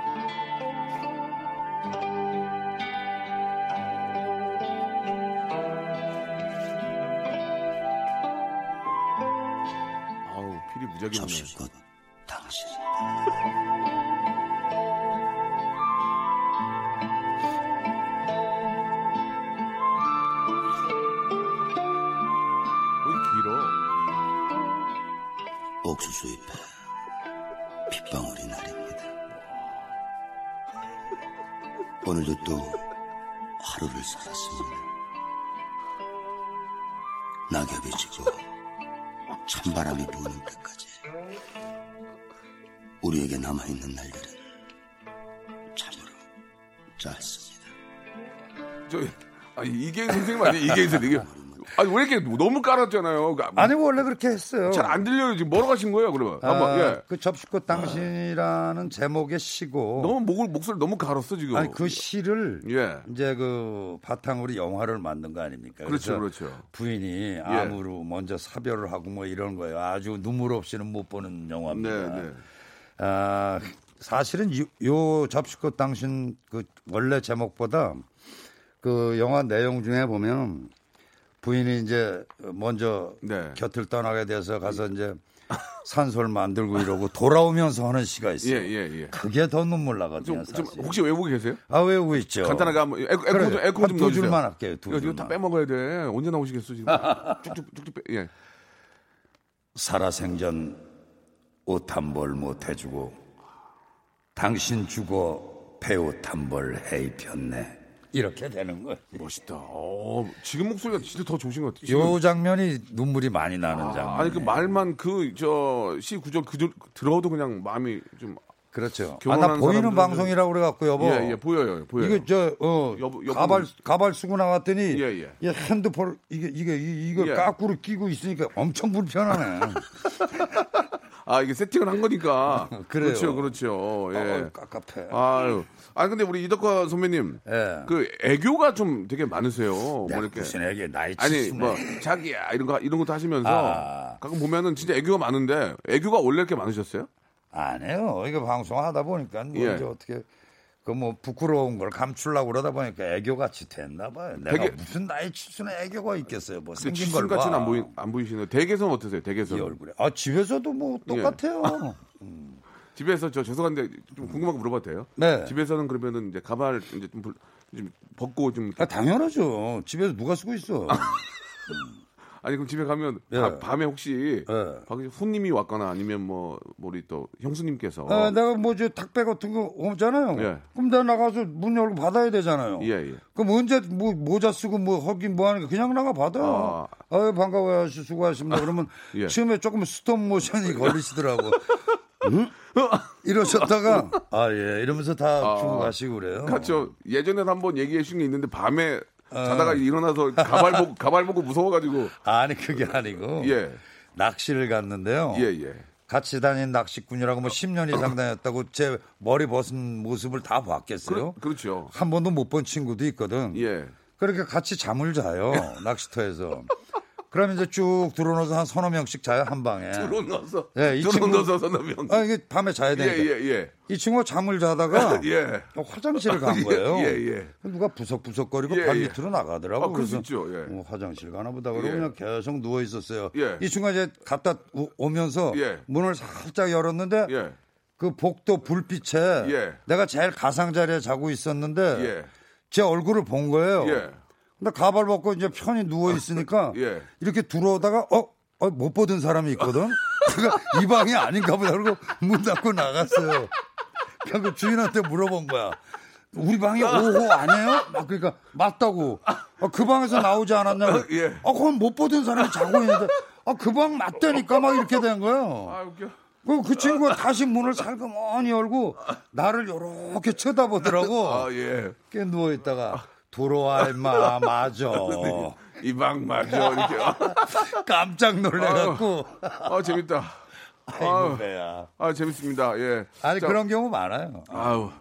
아우, 필이 무지하게 나네. 접시꽃 낙엽이 지고 찬바람이 부는 때까지 우리에게 남아있는 날들은 참으로 짧습니다. 저, 아니, 이계인 선생님 아니에요? 이계인 선생님. 아니, 왜 이렇게 너무 깔았잖아요. 아니 원래 그렇게 했어요. 잘 안 들려요. 지금 뭐라고 하신 거예요, 그러면? 한번, 아, 예. 그 접시꽃 당신이라는 제목의 시고 너무 목을, 목소리 너무 갈았어, 지금. 아니 그 시를 예. 이제 그 바탕으로 영화를 만든 거 아닙니까? 그렇죠, 그렇죠. 부인이 암으로 먼저 사별을 하고 뭐 이런 거예요. 아주 눈물 없이는 못 보는 영화입니다. 네, 네. 아, 사실은 요, 요 접시꽃 당신 그 원래 제목보다 그 영화 내용 중에 보면 부인이 이제 먼저 네. 곁을 떠나게 돼서 가서 이제 산소를 만들고 이러고 돌아오면서 하는 시가 예, 있어요. 예, 예. 그게 더 눈물 나거든요. 좀, 좀. 혹시 외우고 계세요? 아 외우고 있죠. 간단하게 한번 에코, 에코. 좀 에코 한좀두 넣어주세요. 줄만 할게요. 두 이거, 이거 다 줄만. 빼먹어야 돼. 언제 나오시겠어 지금? 쭉쭉 쭉쭉 빼. 예. 살아생전 옷 한 벌 못 해주고 당신 주고 배옷 한 벌 해입혔네. 이렇게 되는 거예요. 멋있다. 어, 지금 목소리가 진짜 더 좋으신 것 같아요. 지금. 요 장면이 눈물이 많이 나는 장면. 아니 그 말만 그 저 시 구절 그절 들어도 그냥 마음이 좀 그렇죠. 아, 나 보이는 방송이라고 그래갖고 여보. 예, 예, 보여요, 보여요. 이게 저 어, 여보- 가발 가발 쓰고 나왔더니 예, 예. 이 핸드폰 이게 이게 이- 이거 예. 까꾸로 끼고 있으니까 엄청 불편하네. 아 이게 세팅을 한 거니까. 그렇죠, 그렇죠. 예. 어, 깝깝해. 아유. 아 근데 우리 이덕화 선배님, 예. 그 애교가 좀 되게 많으세요. 뭐 이렇게. 무슨 애기 나이 아니. 뭐 자기야 이런 거 이런 것도 하시면서 아. 가끔 보면은 진짜 애교가 많은데 애교가 원래 이렇게 많으셨어요? 아니에요. 이거 방송하다 보니까 뭐 예. 이제 어떻게 그 뭐 부끄러운 걸 감추려고 그러다 보니까 애교 같이 됐나 봐요. 내가 되게- 무슨 나이 칠순에 애교가 있겠어요. 뭐 생긴 걸 봐. 같이는 안 보이 안 보이시네요. 댁에서는 어떠세요? 이 댁에서 는 얼굴에. 아 집에서도 뭐 예. 똑같아요. 집에서 저 죄송한데 좀 궁금한 거 물어봐도 돼요? 네. 집에서는 그러면은 이제 가발 이제 좀 벗고 좀 아 당연하죠. 집에서 누가 쓰고 있어. 아니 그럼 집에 가면 예. 바- 밤에 혹시 예. 밖에 손님이 왔거나 아니면 뭐 우리 또 형수님께서 아, 내가 뭐저 택배 같은 거 오잖아요. 예. 그럼 내가 나가서 문 열고 받아야 되잖아요. 예, 예. 그럼 언제 뭐 모자 쓰고 뭐 하긴 뭐 하니까 그냥 나가 받아요. 아. 아, 반가워요. 수고하십니다. 그러면 예. 처음에 조금 스톱 모션이 걸리시더라고. 응? 이러셨다가 아 예 이러면서 다 주고 가시고 그래요. 그렇죠. 예전에 한번 얘기해 주신 게 있는데 밤에 자다가 일어나서 가발 보고 가발 보고 무서워가지고 아니 그게 아니고 예. 낚시를 갔는데요. 예 예. 같이 다닌 낚시꾼이라고 뭐 10년 이상 다녔다고 제 머리 벗은 모습을 다 봤겠어요? 그, 그렇죠. 한 번도 못 본 친구도 있거든. 예. 그렇게 같이 잠을 자요 낚시터에서. 그러면 이제 쭉 들어놓아서 한 서너 명씩 자요 한 방에. 넣어서 예, 이 드론 친구- 넣어서 서너 명. 아 이게 밤에 자야 되니까. 예 예 예. 이 친구가 잠을 자다가 예. 화장실을 간 거예요. 예, 예. 누가 부석부석거리고 예, 발 예. 밑으로 나가더라고. 아, 예. 어, 화장실 가나 보다 그러고 예. 그냥 계속 누워 있었어요. 예. 이 친구가 이제 갔다 오- 오면서 예. 문을 살짝 열었는데 예. 그 복도 불빛에 예. 내가 제일 가상자리에 자고 있었는데 예. 제 얼굴을 본 거예요. 예. 근데 가발 벗고 이제 편히 누워 있으니까 예. 이렇게 들어오다가 어? 어, 못 보던 사람이 있거든. 제가 이 방이 아닌가 보다 그러고 문 닫고 나갔어요. 그리고 주인한테 물어본 거야. 우리 방이 5호 아니에요? 막 그러니까 맞다고. 아, 그 방에서 나오지 않았냐고. 예. 아, 그건 못 보던 사람이 자고 있는데 아, 그 방 맞다니까 막 이렇게 된 거예요. 아 웃겨. 그, 그 친구가 다시 문을 살그머니 열고 나를 이렇게 쳐다보더라고. 아 예. 깨 누워 있다가 임마 맞아. 이방 맞아 이렇게. 깜짝 놀래갖고. 아 재밌다. 아이고 아, 배야. 아 재밌습니다. 예. 아니 자, 그런 경우 많아요. 아우.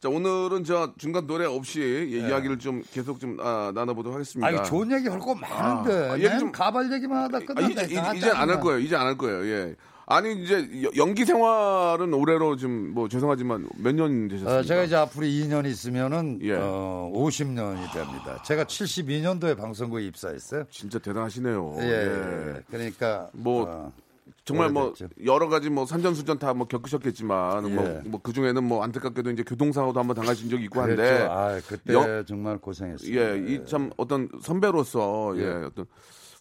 자 오늘은 저 중간 노래 없이 예, 이야기를 좀 계속 좀 아, 나눠보도록 하겠습니다. 아니 좋은 얘기 할 거 많은데. 아, 아, 얘기 좀- 가발 얘기만 하다 아, 끝났다. 이제 이제 안 할 거예요. 이제 안 할 거예요. 예. 아니 이제 여- 연기 생활은 올해로 좀뭐 죄송하지만 몇 년 되셨습니까? 어, 제가 이제 앞으로 2년 있으면은 예. 어, 50년이 됩니다. 제가 72년도에 방송국에 입사했어요. 진짜 대단하시네요. 예. 예. 그러니까 뭐 어, 정말 뭐 오래됐죠. 여러 가지 뭐 산전수전 다 뭐 겪으셨겠지만 예. 뭐그 중에는 뭐 안타깝게도 이제 교통사고도 한번 당하신 적이 있고 한데 그랬죠. 아, 그때 영- 정말 고생했어요. 예, 이 참 어떤 선배로서 예, 예. 어떤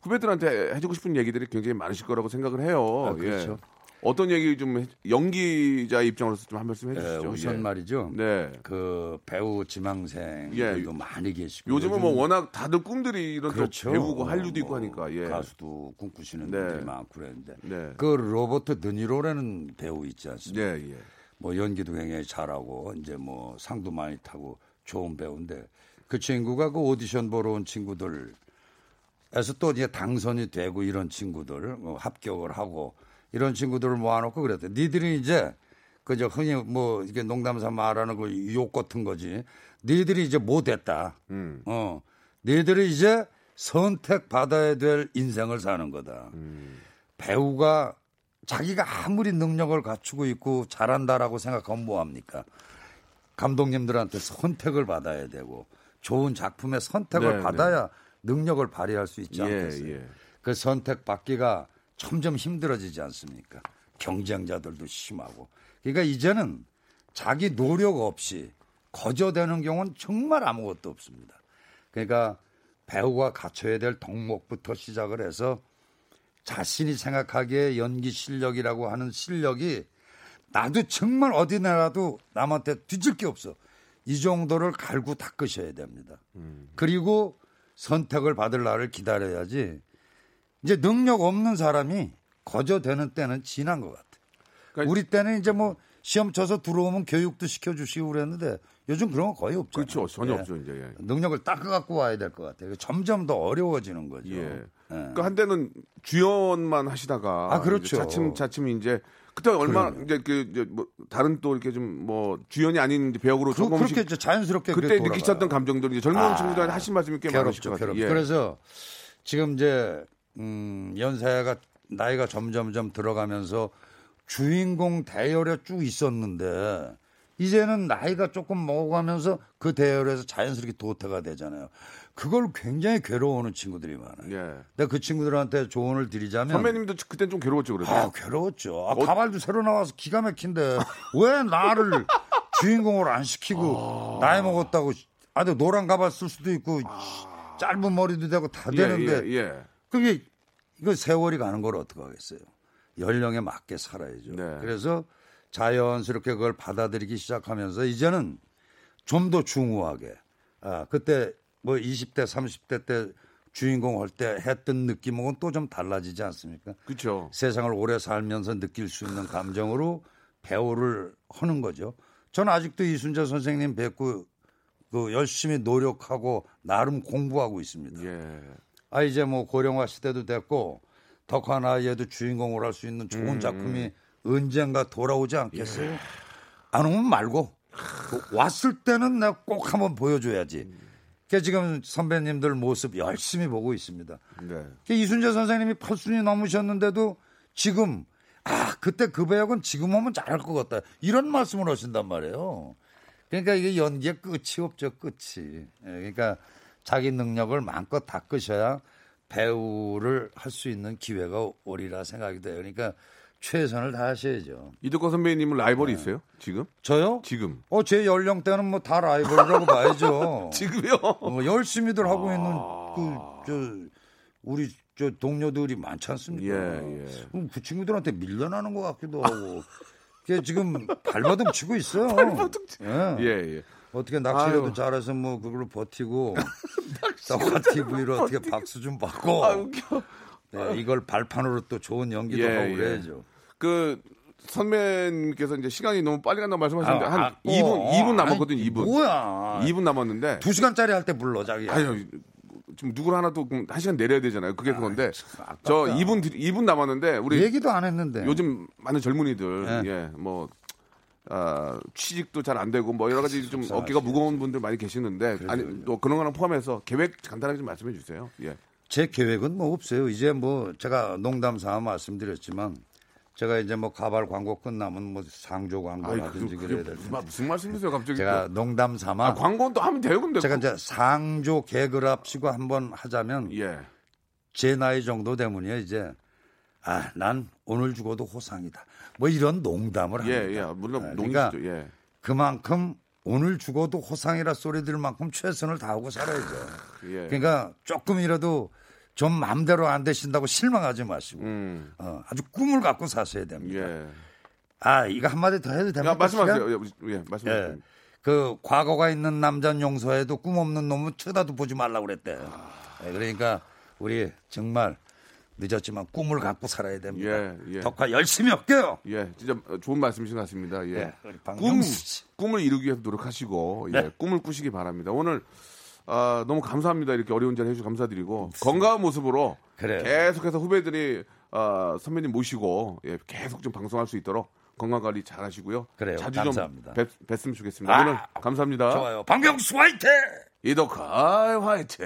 후배들한테 해주고 싶은 얘기들이 굉장히 많으실 거라고 생각을 해요. 아, 그렇죠. 예. 어떤 얘기 좀 해- 연기자의 입장으로서 좀 한 말씀 예, 해주시죠. 우선 예. 말이죠. 네. 그 배우 지망생들도 예. 많이 계시고 요즘은 뭐 요즘 워낙 다들 꿈들이 이런 또 그렇죠. 배우고 한류도 있고 뭐 하니까 예. 가수도 꿈꾸시는 네. 분들이 많고 그랬는데 네. 그 로버트 드니로라는 배우 있지 않습니까? 예, 예. 뭐 연기도 굉장히 잘하고 이제 뭐 상도 많이 타고 좋은 배우인데 그 친구가 그 오디션 보러 온 친구들 에서 또 이제 당선이 되고 이런 친구들 뭐 합격을 하고 이런 친구들을 모아놓고 그랬대. 니들이 이제 그저 흔히 뭐 이게 농담삼아 말하는 그 욕 같은 거지. 니들이 이제 못했다. 음. 어, 니들이 이제 선택 받아야 될 인생을 사는 거다. 배우가 자기가 아무리 능력을 갖추고 있고 잘한다라고 생각하면 뭐 합니까? 감독님들한테 선택을 받아야 되고 좋은 작품의 선택을 네, 받아야 능력을 발휘할 수 있지 예, 않겠어요? 예. 그 선택 받기가 점점 힘들어지지 않습니까? 경쟁자들도 심하고. 그러니까 이제는 자기 노력 없이 거저되는 경우는 정말 아무것도 없습니다. 그러니까 배우가 갖춰야 될 덕목부터 시작을 해서 자신이 생각하기에 연기 실력이라고 하는 실력이 나도 정말 어디 나라도 남한테 뒤질 게 없어. 이 정도를 갈고 닦으셔야 됩니다. 그리고 선택을 받을 날을 기다려야지. 이제 능력 없는 사람이 거저되는 때는 지난 것 같아요. 그러니까- 우리 때는 이제 뭐 시험 쳐서 들어오면 교육도 시켜주시고 그랬는데 요즘 그런 거 거의 없죠. 그렇죠. 전혀 없죠, 이제. 예. 능력을 닦아갖고 와야 될 것 같아요. 점점 더 어려워지는 거죠. 예. 그러니까 한때는 주연만 하시다가 아, 그렇죠. 이제 차츰 차츰 이제 그때 얼마 이제 그 이제 뭐 다른 또 이렇게 좀 뭐 주연이 아닌 배역으로 그, 조금씩 그렇게 자연스럽게 그때 느끼셨던. 감정들 이제 젊은 아, 친구들한테 하신 말씀이 꽤 많으실 것 괴롭죠, 같아요. 괴롭죠. 예. 그래서 지금 이제 음, 연세가 나이가 점점점 들어가면서 주인공 대열에 쭉 있었는데 이제는 나이가 조금 먹어가면서 그 대열에서 자연스럽게 도태가 되잖아요. 그걸 굉장히 괴로워하는 친구들이 많아요. 예. 내가 그 친구들한테 조언을 드리자면 선배님도 그땐 좀 괴로웠죠, 그래도. 아, 괴로웠죠. 아, 어- 가발도 새로 나와서 기가 막힌데 왜 나를 주인공으로 안 시키고 나이 먹었다고 아, 근데 노란 가발 쓸 수도 있고 짧은 머리도 되고 다 예, 되는데 예, 예. 그게 이거 세월이 가는 걸 어떻게 하겠어요? 연령에 맞게 살아야죠. 네. 그래서 자연스럽게 그걸 받아들이기 시작하면서 이제는 좀 더 중후하게 아, 그때 뭐 20대, 30대 때 주인공 할 때 했던 느낌하고는 또 좀 달라지지 않습니까? 그렇죠. 세상을 오래 살면서 느낄 수 있는 감정으로 배우를 하는 거죠. 저는 아직도 이순재 선생님 뵙고 그 열심히 노력하고 나름 공부하고 있습니다. 예. 아 이제 뭐 고령화 시대도 됐고 덕화 나이에도 주인공을 할 수 있는 음. 좋은 작품이 언젠가 돌아오지 않겠어요? 안 오면 말고 그 왔을 때는 내가 꼭 한번 보여줘야지. 그 지금 선배님들 모습 열심히 보고 있습니다. 네. 그 이순재 선생님이 8순이 넘으셨는데도 지금 아 그때 그 배역은 지금 하면 잘할 것 같다 이런 말씀을 하신단 말이에요. 그러니까 이게 연기의 끝이 없죠 끝이. 예, 그러니까 자기 능력을 마음껏 닦으셔야 배우를 할 수 있는 기회가 오리라 생각이 돼요. 그러니까 최선을 다하셔야죠. 이덕화 선배님은 라이벌이 네. 있어요? 지금? 저요? 지금. 어 제 연령대는 뭐 다 라이벌이라고 봐야죠. 지금요? 어, 열심히들 하고 있는 아. 그저 우리 저 동료들이 많지 않습니까? 예, 예. 그럼 그 친구들한테 밀려나는 것 같기도 하고. 그게 지금 발버둥 치고 있어요. 예. 예, 예. 어떻게 낚시라도 아유. 잘해서 뭐 그걸로 버티고 떡화 TV로 어떻게 박수 좀 받고 아, 웃겨. 네, 이걸 발판으로 또 좋은 연기도 예, 하고 예. 그래야죠. 그 선배님께서 이제 시간이 너무 빨리 간다고 말씀하셨는데 아, 한 아, 2분, 어, 2분 아니, 남았거든요, 2분. 뭐야. 2분 남았는데. 두 시간짜리 할 때 불러 자기. 아유, 지금 누구를 하나 또한 시간 내려야 되잖아요. 그게 그건데. 아깝다. 저 2분, 드- 2분 남았는데, 우리 얘기도 안 했는데. 요즘 많은 젊은이들, 예. 예, 뭐, 아, 취직도 잘 안 되고, 뭐, 여러 가지 좀 어깨가 무거운 분들 많이 계시는데, 아니, 또 그런 거랑 포함해서 계획 간단하게 좀 말씀해 주세요. 예. 제 계획은 뭐 없어요. 이제 뭐 제가 농담 삼아 말씀드렸지만 제가 이제 뭐 가발 광고 끝나면 뭐 상조 광고라든지 그, 그래야 될 무슨, 텐데. 말- 무슨 말씀이세요, 갑자기? 제가 또. 농담 삼아 아, 광고는 또 하면 돼요, 근데. 제가 그- 이제 상조 개그랍시고 한번 하자면 예. 제 나이 정도 되면요 이제 아 난 오늘 죽어도 호상이다. 뭐 이런 농담을 합니다. 예, 예. 물론 아, 농이시죠. 그러니까 예. 그만큼 오늘 죽어도 호상이라 소리 들 만큼 최선을 다하고 살아야죠. 예. 그러니까 조금이라도 좀 마음대로 안 되신다고 실망하지 마시고 음. 어, 아주 꿈을 갖고 사셔야 됩니다. 예. 아 이거 한마디 더 해도 됩니까? 야, 말씀하세요. 예, 예, 말씀하세요. 예. 그 과거가 있는 남자는 용서해도 꿈 없는 놈은 쳐다도 보지 말라고 그랬대요. 예, 그러니까 우리 정말 늦었지만 꿈을 갖고 살아야 됩니다. 예, 예. 덕화 열심히 할게요. 예, 진짜 좋은 말씀이신 것 같습니다. 예. 네, 우리 꿈. 꿈을 이루기 위해서 노력하시고, 예, 네. 꿈을 꾸시기 바랍니다. 오늘, 아, 너무 감사합니다. 이렇게 어려운 자리 해주셔서 감사드리고, 건강한 모습으로 그래요. 계속해서 후배들이, 아, 선배님 모시고, 예, 계속 좀 방송할 수 있도록 건강 관리 잘 하시고요. 그래요. 자주 감사합니다. 좀 뵙, 뵀으면 좋겠습니다. 아, 오늘 감사합니다. 좋아요. 박명수 화이팅! 이덕화 화이팅!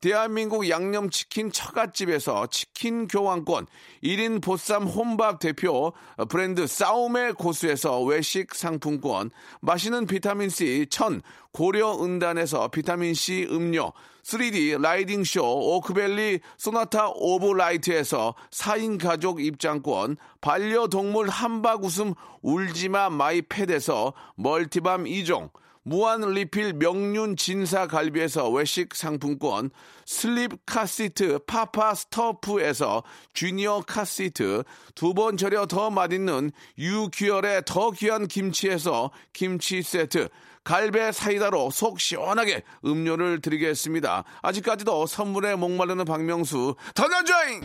대한민국 양념치킨 처갓집에서 치킨 교환권, 1인 보쌈 혼밥 대표 브랜드 싸움의 고수에서 외식 상품권, 마시는 비타민C 천 고려은단에서 비타민C 음료, 3D 라이딩 쇼 오크밸리 소나타 오브 라이트에서 4인 가족 입장권, 반려동물 함박 웃음 울지마 마이 펫에서 멀티밤 2종, 무한 리필 명륜 진사 갈비에서 외식 상품권, 슬립 카시트 파파 스토프에서 주니어 카시트, 두 번 절여 더 맛있는 유퀴얼의 더 귀한 김치에서 김치 세트, 갈배 사이다로 속 시원하게 음료를 드리겠습니다. 아직까지도 선물에 목마르는 박명수 던져줘잉!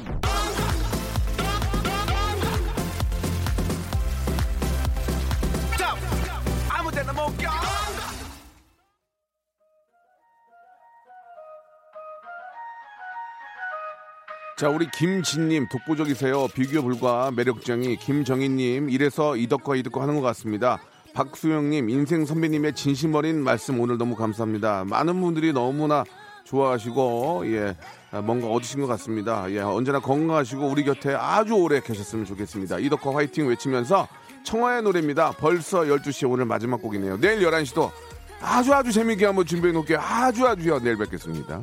아무 데나 못 껴! 자, 우리 김진님 독보적이세요. 비교 불과 매력쟁이 김정희님 이래서 이덕과 이덕과 하는 것 같습니다. 박수영님 인생 선배님의 진심 어린 말씀 오늘 너무 감사합니다. 많은 분들이 너무나 좋아하시고 예 뭔가 얻으신 것 같습니다. 예 언제나 건강하시고 우리 곁에 아주 오래 계셨으면 좋겠습니다. 이덕화 화이팅 외치면서 청하의 노래입니다. 벌써 12시 오늘 마지막 곡이네요. 내일 11시도 아주 아주 재밌게 한번 준비해 놓을게요. 아주 아주요. 내일 뵙겠습니다.